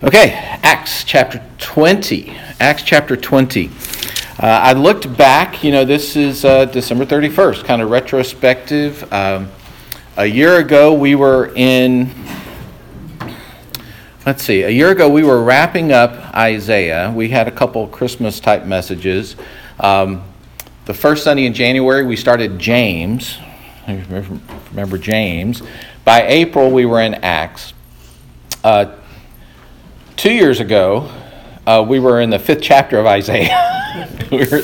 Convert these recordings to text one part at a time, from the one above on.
Okay, Acts chapter 20. Acts chapter 20. Uh, I looked back, you know, this is uh, December 31st, kind of retrospective. Um, a year ago, we were in, let's see, a year ago, we were wrapping up Isaiah. We had a couple Christmas type messages. Um, the first Sunday in January, we started James. Remember James. By April, we were in Acts. Uh, two years ago, uh, we were in the fifth chapter of Isaiah. we were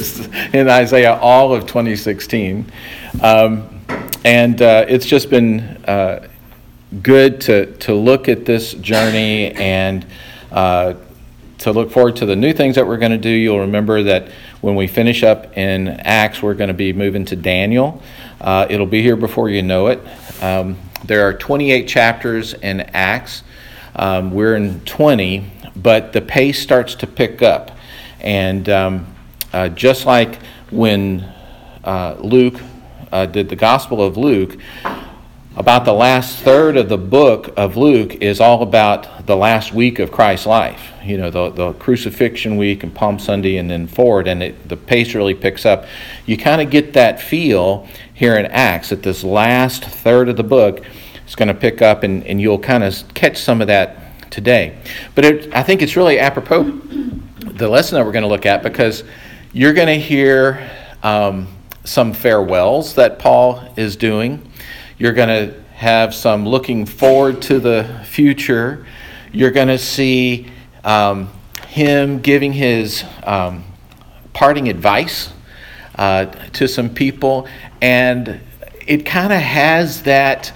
in Isaiah all of 2016. Um, and uh, it's just been uh, good to, to look at this journey and uh, to look forward to the new things that we're going to do. You'll remember that when we finish up in Acts, we're going to be moving to Daniel. Uh, it'll be here before you know it. Um, there are 28 chapters in Acts. Um, we're in 20, but the pace starts to pick up. And um, uh, just like when uh, Luke uh, did the Gospel of Luke, about the last third of the book of Luke is all about the last week of Christ's life. You know, the, the crucifixion week and Palm Sunday and then forward, and it, the pace really picks up. You kind of get that feel here in Acts that this last third of the book is going to pick up, and, and you'll kind of catch some of that today. But it, I think it's really apropos the lesson that we're going to look at because you're going to hear um, some farewells that Paul is doing. You're going to have some looking forward to the future. You're going to see um, him giving his um, parting advice uh, to some people. And it kind of has that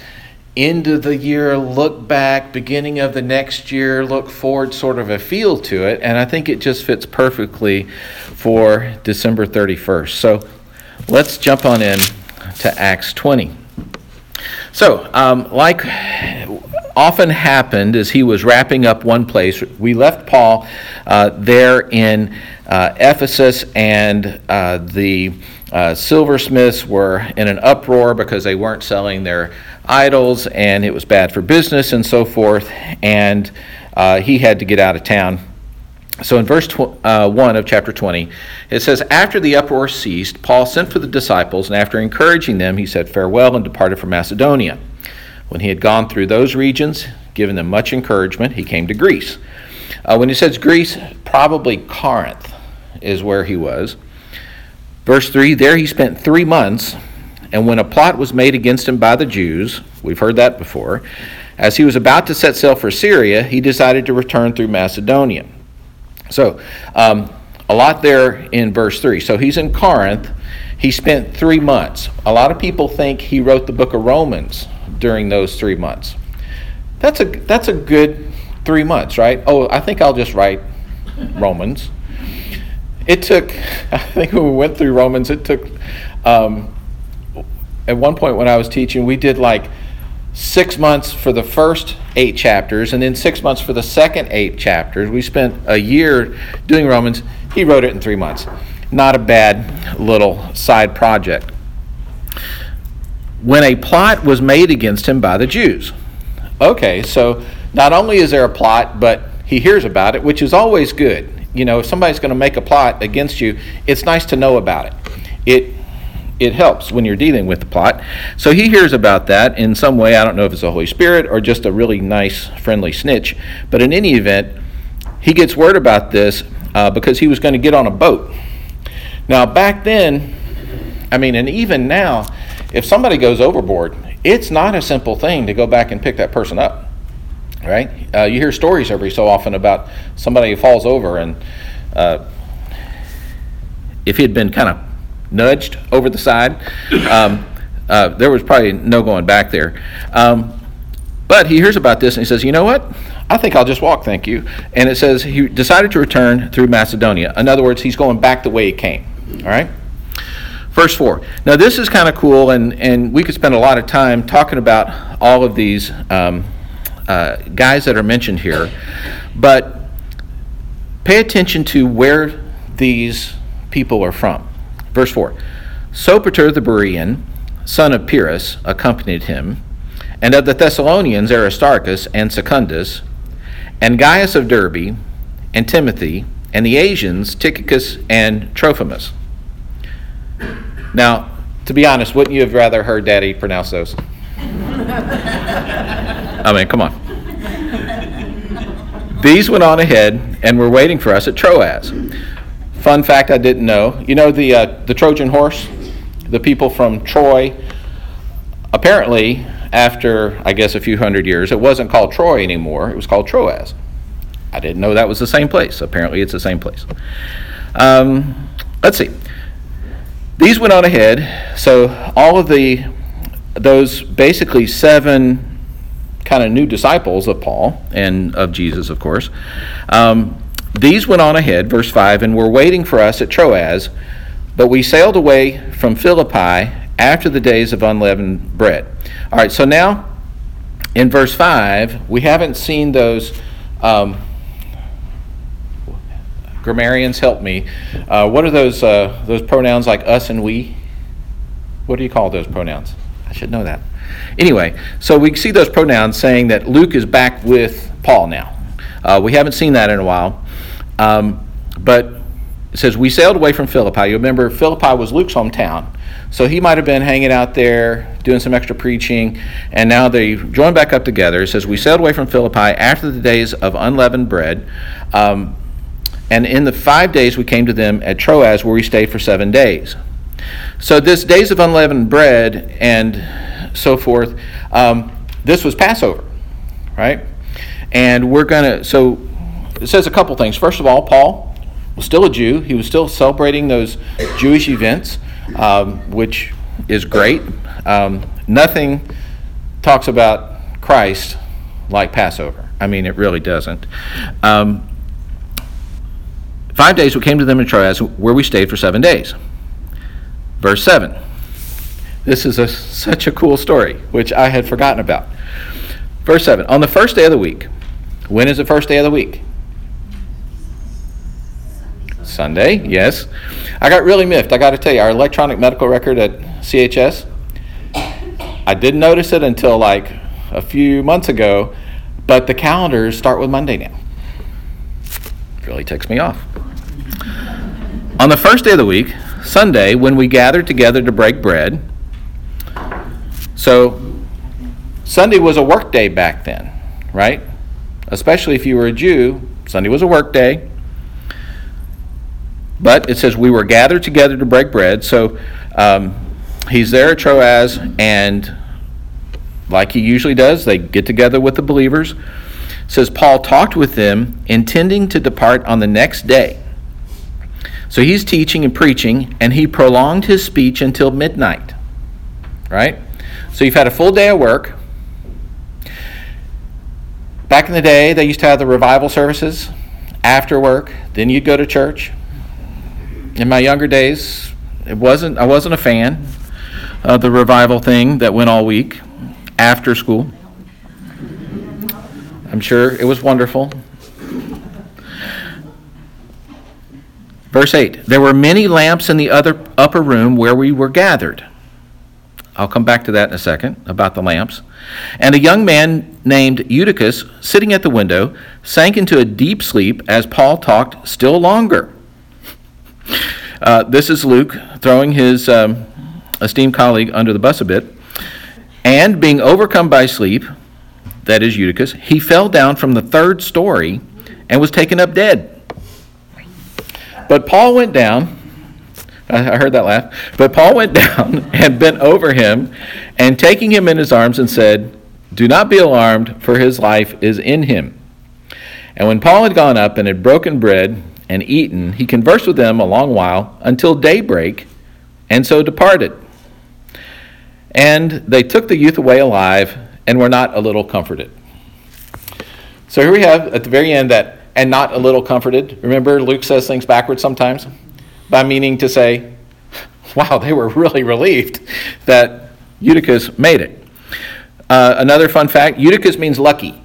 end of the year look back, beginning of the next year look forward sort of a feel to it. And I think it just fits perfectly for December 31st. So let's jump on in to Acts 20. So, um, like often happened as he was wrapping up one place, we left Paul uh, there in uh, Ephesus, and uh, the uh, silversmiths were in an uproar because they weren't selling their idols and it was bad for business and so forth. And uh, he had to get out of town. So in verse tw- uh, 1 of chapter 20, it says, After the uproar ceased, Paul sent for the disciples, and after encouraging them, he said farewell and departed for Macedonia. When he had gone through those regions, given them much encouragement, he came to Greece. Uh, when he says Greece, probably Corinth is where he was. Verse 3 There he spent three months, and when a plot was made against him by the Jews, we've heard that before, as he was about to set sail for Syria, he decided to return through Macedonia. So, um, a lot there in verse 3. So he's in Corinth. He spent three months. A lot of people think he wrote the book of Romans during those three months. That's a, that's a good three months, right? Oh, I think I'll just write Romans. It took, I think when we went through Romans, it took, um, at one point when I was teaching, we did like six months for the first eight chapters and then six months for the second eight chapters. We spent a year doing Romans. He wrote it in three months. Not a bad little side project. When a plot was made against him by the Jews. Okay, so not only is there a plot, but he hears about it, which is always good you know, if somebody's going to make a plot against you, it's nice to know about it. It it helps when you're dealing with the plot. So he hears about that in some way. I don't know if it's the Holy Spirit or just a really nice, friendly snitch. But in any event, he gets word about this uh, because he was going to get on a boat. Now, back then, I mean, and even now, if somebody goes overboard, it's not a simple thing to go back and pick that person up right? Uh, you hear stories every so often about somebody who falls over, and uh, if he had been kind of nudged over the side, um, uh, there was probably no going back there. Um, but he hears about this and he says, You know what? I think I'll just walk, thank you. And it says he decided to return through Macedonia. In other words, he's going back the way he came. All right? Verse 4. Now, this is kind of cool, and, and we could spend a lot of time talking about all of these um, uh, guys that are mentioned here, but pay attention to where these people are from. Verse 4 Sopater the Berean, son of Pyrrhus, accompanied him, and of the Thessalonians Aristarchus and Secundus, and Gaius of Derbe, and Timothy, and the Asians, Tychicus and Trophimus. Now, to be honest, wouldn't you have rather heard Daddy pronounce those? I mean, come on. These went on ahead and were waiting for us at Troas. Fun fact I didn't know. You know the, uh, the Trojan horse? The people from Troy? Apparently, after, I guess, a few hundred years, it wasn't called Troy anymore. It was called Troas. I didn't know that was the same place. Apparently, it's the same place. Um, let's see. These went on ahead. So all of the those basically seven kind of new disciples of Paul and of Jesus, of course. Um, these went on ahead, verse 5, and were waiting for us at Troas, but we sailed away from Philippi after the days of unleavened bread. All right, so now in verse 5, we haven't seen those. Um, grammarians help me. Uh, what are those uh, those pronouns like us and we? What do you call those pronouns? I should know that. Anyway, so we see those pronouns saying that Luke is back with Paul now. Uh, we haven't seen that in a while, um, but it says we sailed away from Philippi. You remember Philippi was Luke's hometown, so he might have been hanging out there doing some extra preaching, and now they join back up together. It says we sailed away from Philippi after the days of unleavened bread. Um, and in the five days we came to them at Troas, where we stayed for seven days. So, this days of unleavened bread and so forth, um, this was Passover, right? And we're going to, so it says a couple things. First of all, Paul was still a Jew, he was still celebrating those Jewish events, um, which is great. Um, nothing talks about Christ like Passover. I mean, it really doesn't. Um, Five days we came to them in Troas, where we stayed for seven days. Verse 7. This is a, such a cool story, which I had forgotten about. Verse 7. On the first day of the week, when is the first day of the week? Sunday, yes. I got really miffed. I got to tell you, our electronic medical record at CHS, I didn't notice it until like a few months ago, but the calendars start with Monday now. It really ticks me off. On the first day of the week, Sunday, when we gathered together to break bread, so Sunday was a work day back then, right? Especially if you were a Jew, Sunday was a work day. But it says we were gathered together to break bread. So um, he's there at Troas, and like he usually does, they get together with the believers. It says Paul talked with them, intending to depart on the next day. So he's teaching and preaching, and he prolonged his speech until midnight. Right? So you've had a full day of work. Back in the day, they used to have the revival services after work. Then you'd go to church. In my younger days, it wasn't I wasn't a fan of the revival thing that went all week after school. I'm sure it was wonderful. Verse 8 There were many lamps in the other upper room where we were gathered. I'll come back to that in a second about the lamps. And a young man named Eutychus, sitting at the window, sank into a deep sleep as Paul talked still longer. Uh, this is Luke throwing his um, esteemed colleague under the bus a bit. And being overcome by sleep, that is Eutychus, he fell down from the third story and was taken up dead. But Paul went down. I heard that laugh. But Paul went down and bent over him, and taking him in his arms, and said, Do not be alarmed, for his life is in him. And when Paul had gone up and had broken bread and eaten, he conversed with them a long while until daybreak, and so departed. And they took the youth away alive and were not a little comforted. So here we have at the very end that and not a little comforted. Remember, Luke says things backwards sometimes by meaning to say, wow, they were really relieved that Eutychus made it. Uh, another fun fact Eutychus means lucky.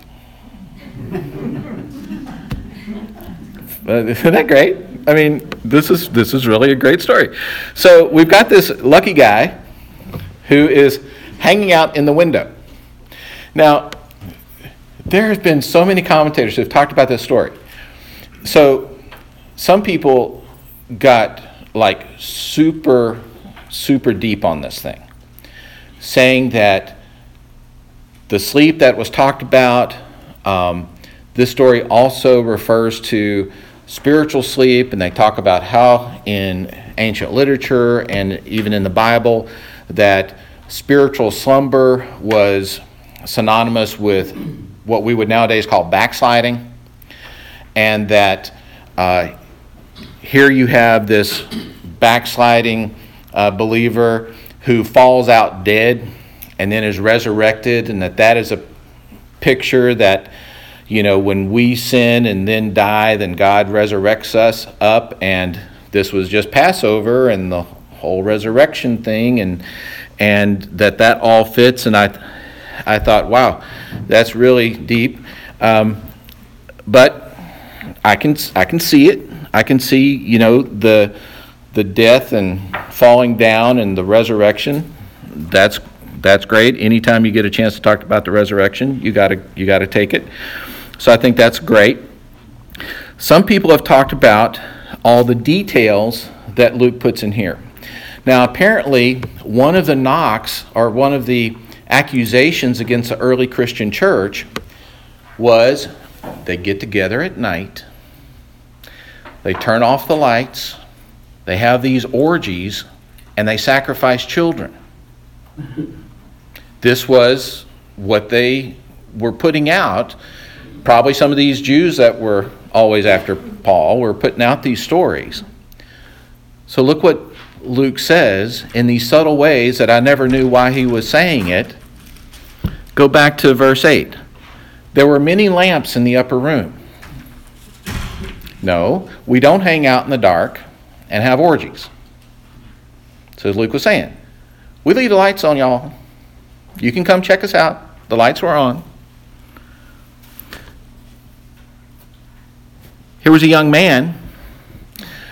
uh, isn't that great? I mean, this is, this is really a great story. So we've got this lucky guy who is hanging out in the window. Now, there have been so many commentators who have talked about this story. So some people got like super, super deep on this thing, saying that the sleep that was talked about, um, this story also refers to spiritual sleep, and they talk about how in ancient literature and even in the Bible that spiritual slumber was synonymous with what we would nowadays call backsliding, and that uh, here you have this backsliding uh, believer who falls out dead and then is resurrected, and that that is a picture that you know when we sin and then die, then God resurrects us up, and this was just Passover and the whole resurrection thing, and and that that all fits, and I I thought, wow, that's really deep. Um, but I can I can see it. I can see you know the the death and falling down and the resurrection. That's that's great. Anytime you get a chance to talk about the resurrection, you got to you got to take it. So I think that's great. Some people have talked about all the details that Luke puts in here. Now, apparently, one of the knocks or one of the accusations against the early Christian church was they get together at night, they turn off the lights, they have these orgies, and they sacrifice children. This was what they were putting out. Probably some of these Jews that were always after Paul were putting out these stories. So look what Luke says in these subtle ways that I never knew why he was saying it. Go back to verse 8. There were many lamps in the upper room. No, we don't hang out in the dark and have orgies. So, Luke was saying, we leave the lights on, y'all. You can come check us out. The lights were on. Here was a young man,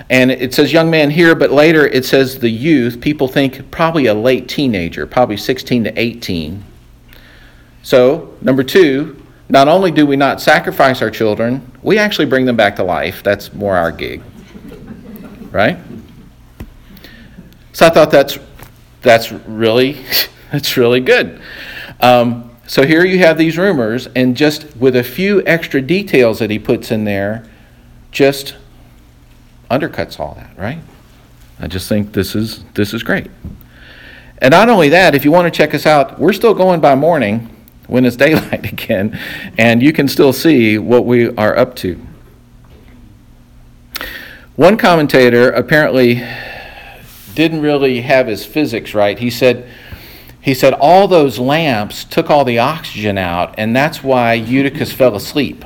and it says young man here, but later it says the youth. People think probably a late teenager, probably 16 to 18. So, number two, not only do we not sacrifice our children, we actually bring them back to life. That's more our gig. Right? So I thought that's that's really that's really good. Um, so here you have these rumors, and just with a few extra details that he puts in there, just undercuts all that, right? I just think this is this is great. And not only that, if you want to check us out, we're still going by morning when it's daylight again, and you can still see what we are up to. One commentator apparently didn't really have his physics right. He said, he said all those lamps took all the oxygen out, and that's why Eutychus fell asleep.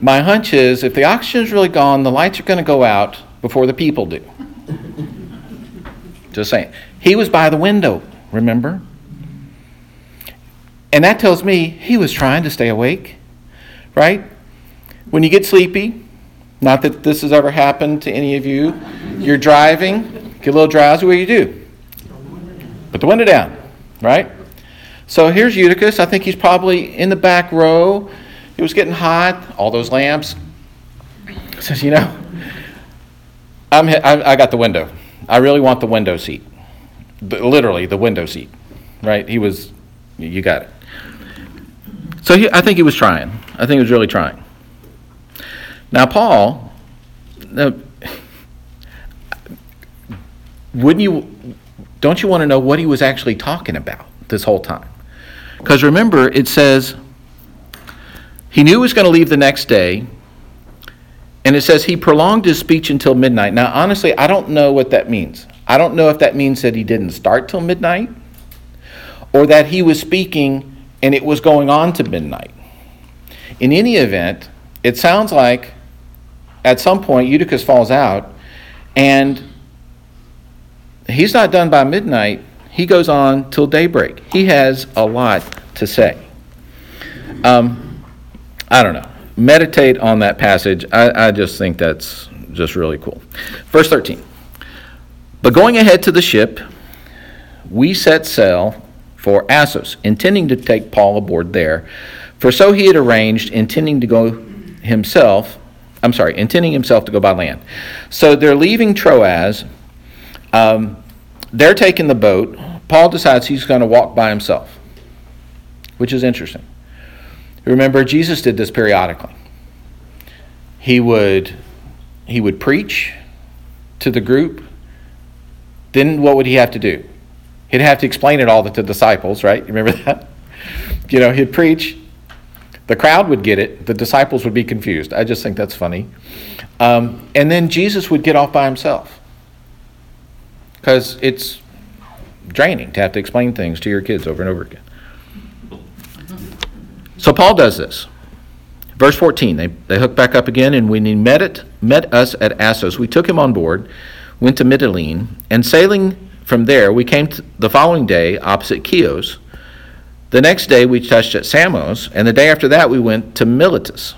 My hunch is if the oxygen is really gone, the lights are going to go out before the people do. Just saying. He was by the window remember? And that tells me he was trying to stay awake, right? When you get sleepy, not that this has ever happened to any of you, you're driving, get a little drowsy, what do you do? Put the window down, right? So here's Eutychus. I think he's probably in the back row. It was getting hot, all those lamps. Says, you know, I'm, I, I got the window. I really want the window seat literally the window seat, right? He was, you got it. So he, I think he was trying. I think he was really trying. Now, Paul, now, wouldn't you, don't you want to know what he was actually talking about this whole time? Because remember, it says he knew he was going to leave the next day, and it says he prolonged his speech until midnight. Now, honestly, I don't know what that means. I don't know if that means that he didn't start till midnight or that he was speaking and it was going on to midnight. In any event, it sounds like at some point Eutychus falls out and he's not done by midnight. He goes on till daybreak. He has a lot to say. Um, I don't know. Meditate on that passage. I, I just think that's just really cool. Verse 13. But going ahead to the ship, we set sail for Assos, intending to take Paul aboard there. For so he had arranged, intending to go himself, I'm sorry, intending himself to go by land. So they're leaving Troas. Um, they're taking the boat. Paul decides he's going to walk by himself, which is interesting. Remember, Jesus did this periodically. He would, he would preach to the group. Then what would he have to do? He'd have to explain it all to the disciples, right? You remember that? You know, he'd preach. The crowd would get it. The disciples would be confused. I just think that's funny. Um, and then Jesus would get off by himself because it's draining to have to explain things to your kids over and over again. So Paul does this. Verse 14, they, they hook back up again, and when he met, it, met us at Assos, we took him on board, went to Mytilene, and sailing from there, we came the following day opposite Chios. The next day, we touched at Samos, and the day after that, we went to Miletus.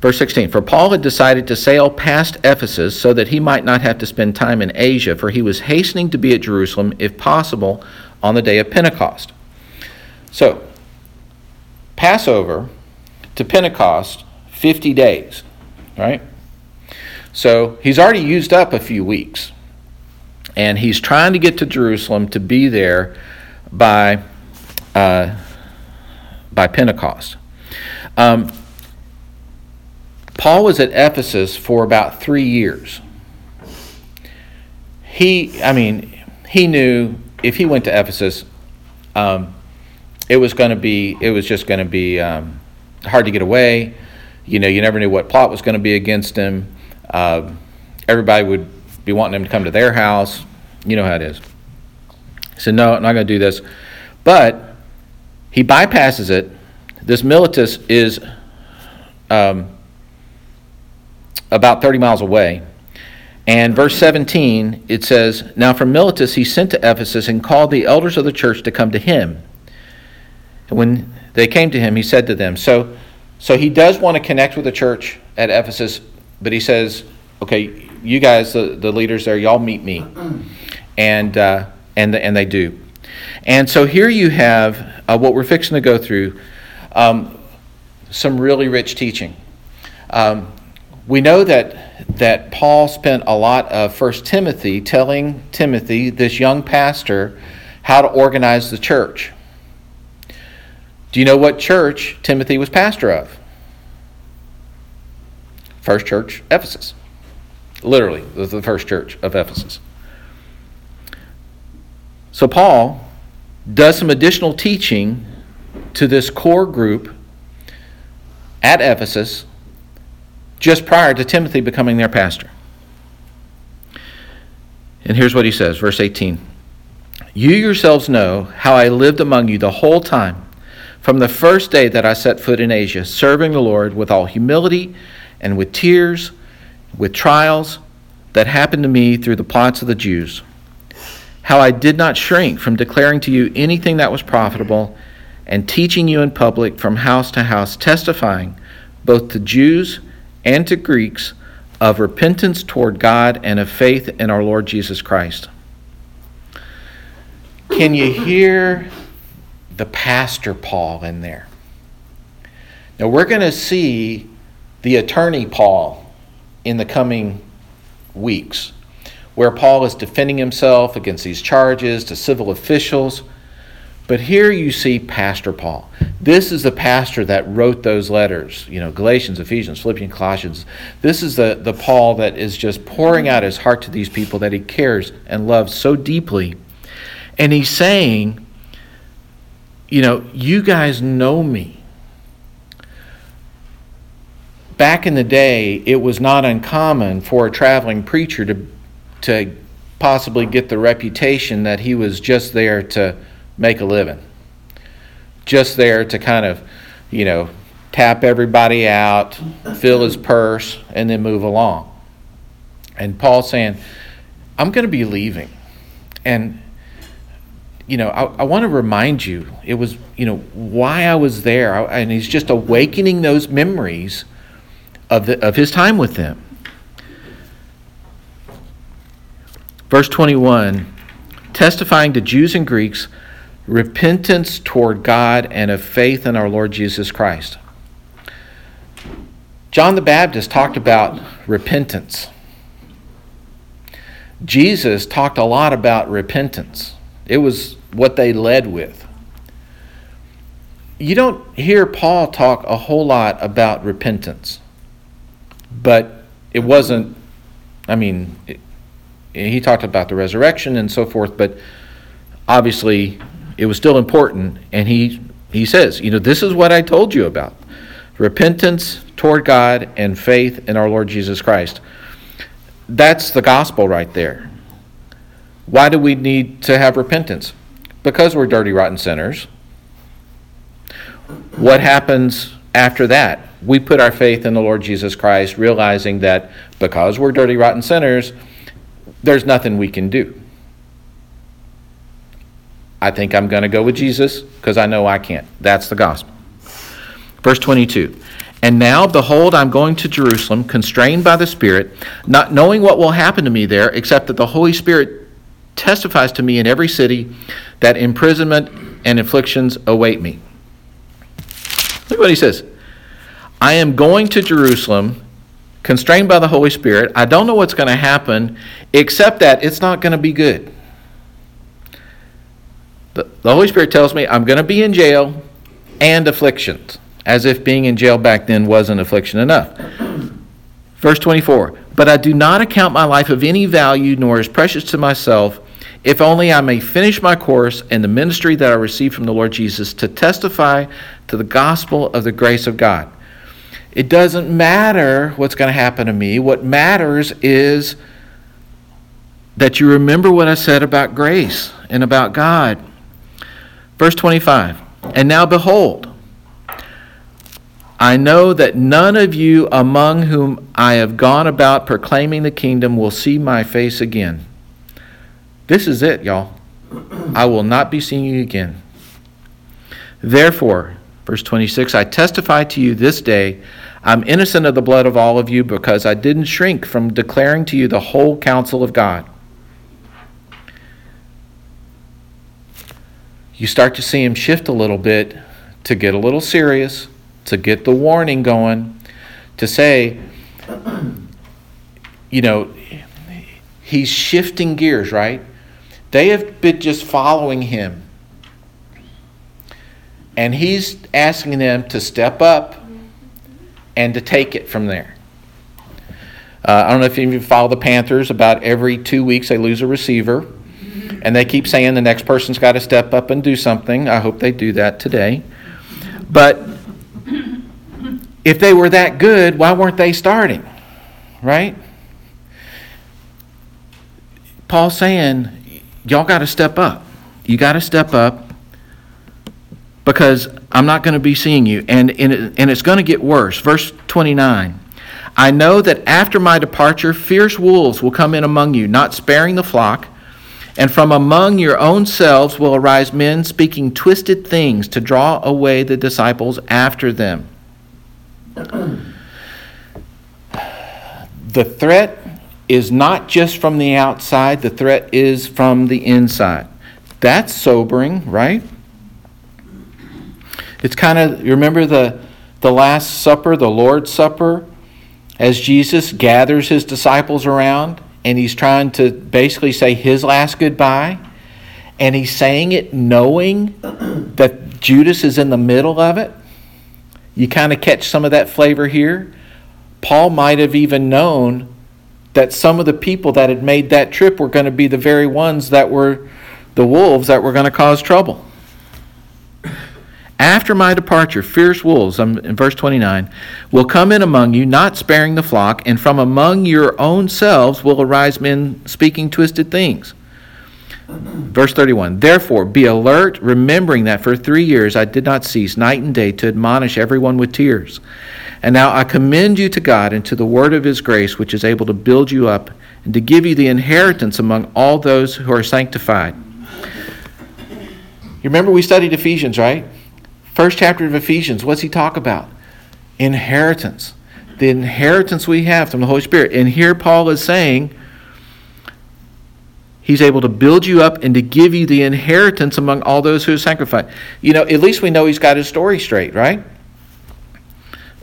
Verse 16 For Paul had decided to sail past Ephesus so that he might not have to spend time in Asia, for he was hastening to be at Jerusalem, if possible, on the day of Pentecost. So, Passover to Pentecost, 50 days, right? So he's already used up a few weeks. And he's trying to get to Jerusalem to be there by, uh, by Pentecost. Um, Paul was at Ephesus for about three years. He, I mean, he knew if he went to Ephesus, um, it was going to be, it was just going to be um, hard to get away. You know, you never knew what plot was going to be against him. Uh, everybody would be wanting him to come to their house. You know how it is. He said, No, I'm not going to do this. But he bypasses it. This Miletus is um, about 30 miles away. And verse 17, it says, Now from Miletus he sent to Ephesus and called the elders of the church to come to him. And when they came to him, he said to them, So, so he does want to connect with the church at Ephesus, but he says, Okay, you guys, the, the leaders there, y'all meet me. And, uh, and, and they do. And so here you have uh, what we're fixing to go through um, some really rich teaching. Um, we know that, that Paul spent a lot of First Timothy telling Timothy, this young pastor, how to organize the church. Do you know what church Timothy was pastor of? First church, Ephesus. Literally, the first church of Ephesus. So Paul does some additional teaching to this core group at Ephesus just prior to Timothy becoming their pastor. And here's what he says, verse 18 You yourselves know how I lived among you the whole time, from the first day that I set foot in Asia, serving the Lord with all humility and with tears, with trials that happened to me through the plots of the Jews how I did not shrink from declaring to you anything that was profitable and teaching you in public from house to house, testifying both to Jews and to Greeks of repentance toward God and of faith in our Lord Jesus Christ. Can you hear the Pastor Paul in there? Now, we're going to see the attorney Paul in the coming weeks where Paul is defending himself against these charges to civil officials. But here you see Pastor Paul. This is the pastor that wrote those letters, you know, Galatians, Ephesians, Philippians, Colossians. This is the, the Paul that is just pouring out his heart to these people that he cares and loves so deeply. And he's saying, you know, you guys know me. Back in the day, it was not uncommon for a traveling preacher to to possibly get the reputation that he was just there to make a living, just there to kind of, you know, tap everybody out, fill his purse, and then move along. And Paul's saying, I'm going to be leaving. And, you know, I, I want to remind you, it was, you know, why I was there. And he's just awakening those memories of, the, of his time with them. Verse 21 testifying to Jews and Greeks repentance toward God and of faith in our Lord Jesus Christ. John the Baptist talked about repentance. Jesus talked a lot about repentance. It was what they led with. You don't hear Paul talk a whole lot about repentance, but it wasn't, I mean, it, he talked about the resurrection and so forth, but obviously it was still important. And he, he says, you know, this is what I told you about repentance toward God and faith in our Lord Jesus Christ. That's the gospel right there. Why do we need to have repentance? Because we're dirty, rotten sinners. What happens after that? We put our faith in the Lord Jesus Christ, realizing that because we're dirty, rotten sinners, there's nothing we can do. I think I'm going to go with Jesus because I know I can't. That's the gospel. Verse 22 And now, behold, I'm going to Jerusalem, constrained by the Spirit, not knowing what will happen to me there, except that the Holy Spirit testifies to me in every city that imprisonment and afflictions await me. Look what he says. I am going to Jerusalem, constrained by the Holy Spirit. I don't know what's going to happen, except that it's not going to be good. The, the Holy Spirit tells me I'm going to be in jail and afflictions, as if being in jail back then wasn't affliction enough. Verse 24 But I do not account my life of any value, nor as precious to myself, if only I may finish my course and the ministry that I received from the Lord Jesus to testify to the gospel of the grace of God. It doesn't matter what's going to happen to me. What matters is that you remember what I said about grace and about God. Verse 25 And now behold, I know that none of you among whom I have gone about proclaiming the kingdom will see my face again. This is it, y'all. I will not be seeing you again. Therefore, verse 26, I testify to you this day, I'm innocent of the blood of all of you because I didn't shrink from declaring to you the whole counsel of God. You start to see him shift a little bit to get a little serious, to get the warning going, to say, you know, he's shifting gears, right? They have been just following him. And he's asking them to step up and to take it from there. Uh, I don't know if you follow the Panthers, about every two weeks they lose a receiver. And they keep saying the next person's got to step up and do something. I hope they do that today. But if they were that good, why weren't they starting? Right? Paul's saying, y'all got to step up. You got to step up because I'm not going to be seeing you. And, and, and it's going to get worse. Verse 29 I know that after my departure, fierce wolves will come in among you, not sparing the flock. And from among your own selves will arise men speaking twisted things to draw away the disciples after them. the threat is not just from the outside, the threat is from the inside. That's sobering, right? It's kind of, you remember the, the Last Supper, the Lord's Supper, as Jesus gathers his disciples around and he's trying to basically say his last goodbye. And he's saying it knowing that Judas is in the middle of it. You kind of catch some of that flavor here. Paul might have even known that some of the people that had made that trip were going to be the very ones that were the wolves that were going to cause trouble. After my departure, fierce wolves, I'm in verse 29, will come in among you, not sparing the flock, and from among your own selves will arise men speaking twisted things. Verse 31 Therefore, be alert, remembering that for three years I did not cease night and day to admonish everyone with tears. And now I commend you to God and to the word of his grace, which is able to build you up and to give you the inheritance among all those who are sanctified. You remember we studied Ephesians, right? First chapter of Ephesians, what's he talk about? Inheritance. The inheritance we have from the Holy Spirit. And here Paul is saying, He's able to build you up and to give you the inheritance among all those who are sanctified. You know, at least we know he's got his story straight, right?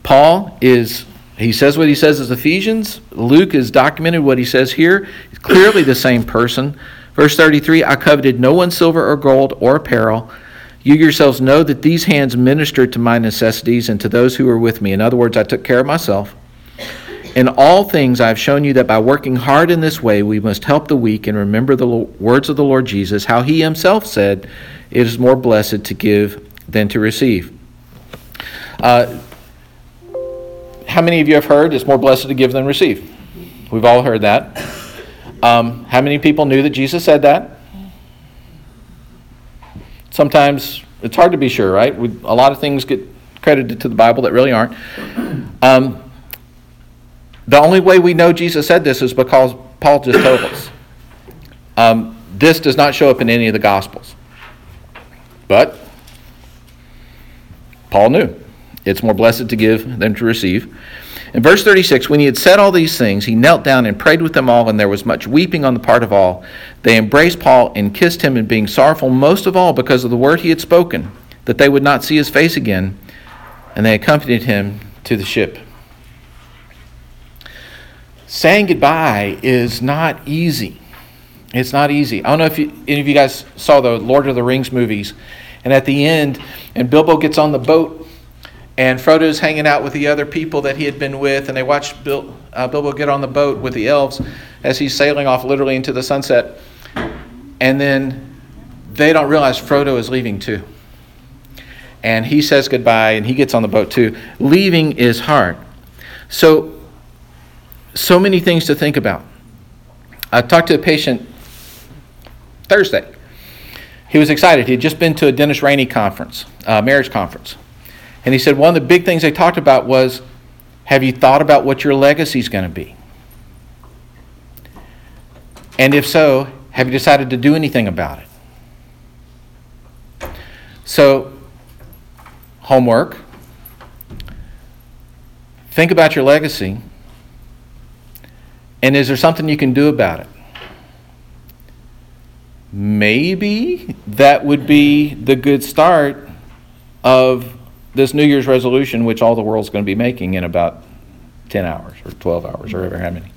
Paul is, he says what he says as Ephesians. Luke has documented what he says here. He's clearly the same person. Verse 33 I coveted no one's silver or gold or apparel. You yourselves know that these hands ministered to my necessities and to those who were with me. In other words, I took care of myself. In all things, I have shown you that by working hard in this way, we must help the weak and remember the words of the Lord Jesus, how he himself said, It is more blessed to give than to receive. Uh, how many of you have heard it's more blessed to give than receive? We've all heard that. Um, how many people knew that Jesus said that? Sometimes it's hard to be sure, right? We, a lot of things get credited to the Bible that really aren't. Um, the only way we know Jesus said this is because Paul just told us. Um, this does not show up in any of the Gospels. But Paul knew it's more blessed to give than to receive. In verse 36, when he had said all these things, he knelt down and prayed with them all, and there was much weeping on the part of all. They embraced Paul and kissed him, and being sorrowful most of all because of the word he had spoken, that they would not see his face again, and they accompanied him to the ship saying goodbye is not easy. It's not easy. I don't know if you, any of you guys saw the Lord of the Rings movies, and at the end, and Bilbo gets on the boat, and Frodo's hanging out with the other people that he had been with, and they watch Bil, uh, Bilbo get on the boat with the elves as he's sailing off literally into the sunset, and then they don't realize Frodo is leaving too. And he says goodbye, and he gets on the boat too. Leaving is hard. So so many things to think about. I talked to a patient Thursday. He was excited. He had just been to a Dennis Rainey conference, uh, marriage conference. And he said one of the big things they talked about was have you thought about what your legacy is going to be? And if so, have you decided to do anything about it? So, homework. Think about your legacy and is there something you can do about it? Maybe that would be the good start of this New Year's resolution, which all the world's going to be making in about 10 hours or 12 hours or ever how many.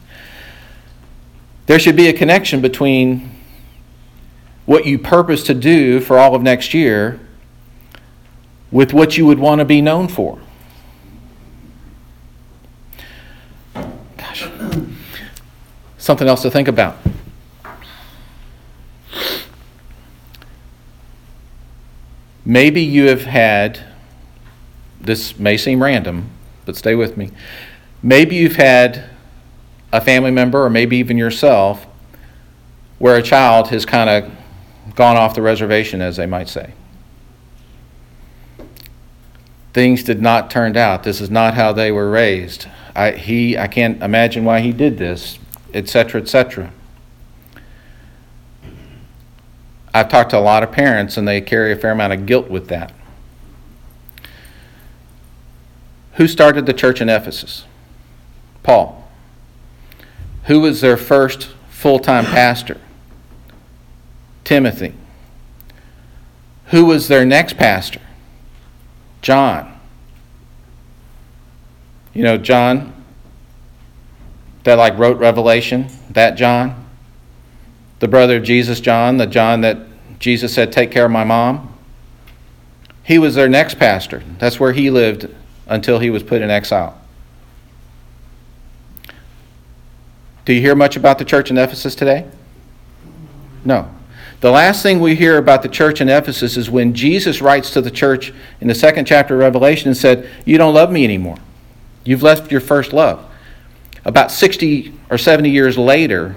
There should be a connection between what you purpose to do for all of next year with what you would want to be known for. Gosh, something else to think about. Maybe you have had, this may seem random, but stay with me. Maybe you've had a family member, or maybe even yourself, where a child has kind of gone off the reservation, as they might say. Things did not turn out. This is not how they were raised. I, he, I can't imagine why he did this etc., etc. I've talked to a lot of parents, and they carry a fair amount of guilt with that. Who started the church in Ephesus? Paul. Who was their first full time pastor? Timothy. Who was their next pastor? John. You know, John that like wrote Revelation, that John, the brother of Jesus, John, the John that Jesus said, Take care of my mom. He was their next pastor. That's where he lived until he was put in exile. Do you hear much about the church in Ephesus today? No. The last thing we hear about the church in Ephesus is when Jesus writes to the church in the second chapter of Revelation and said, You don't love me anymore. You've left your first love. About 60 or 70 years later,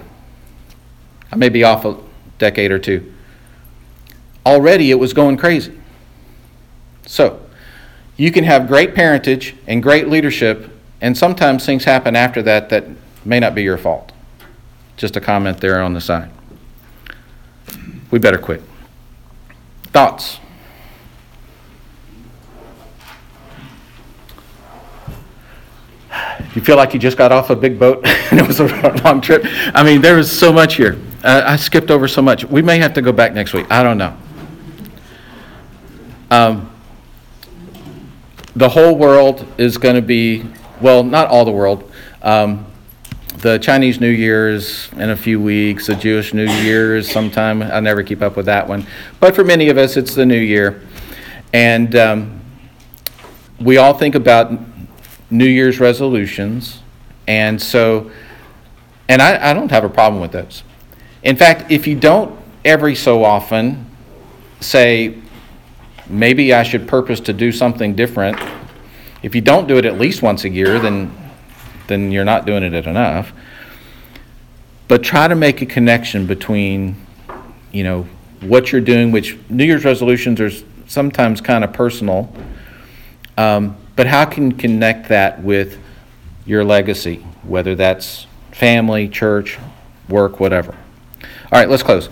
I may be off a decade or two, already it was going crazy. So, you can have great parentage and great leadership, and sometimes things happen after that that may not be your fault. Just a comment there on the side. We better quit. Thoughts? you feel like you just got off a big boat and it was a long trip. I mean, there was so much here. Uh, I skipped over so much. We may have to go back next week. I don't know. Um, the whole world is going to be, well, not all the world. Um, the Chinese New Year is in a few weeks. The Jewish New Year is sometime. I never keep up with that one. But for many of us, it's the New Year. And um, we all think about New Year's resolutions. And so, and I, I don't have a problem with those. In fact, if you don't every so often say, maybe I should purpose to do something different, if you don't do it at least once a year, then, then you're not doing it enough. But try to make a connection between, you know, what you're doing, which New Year's resolutions are sometimes kind of personal, um, but how can you connect that with your legacy, whether that's family, church, work, whatever. All right, let's close.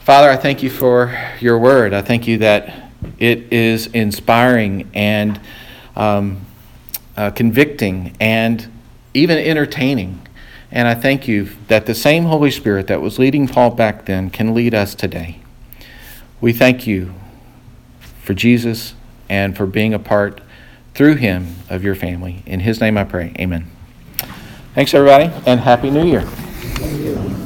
Father, I thank you for your word. I thank you that it is inspiring and um, uh, convicting and even entertaining. And I thank you that the same Holy Spirit that was leading Paul back then can lead us today. We thank you for Jesus and for being a part through him of your family. In his name I pray. Amen. Thanks, everybody, and Happy New Year.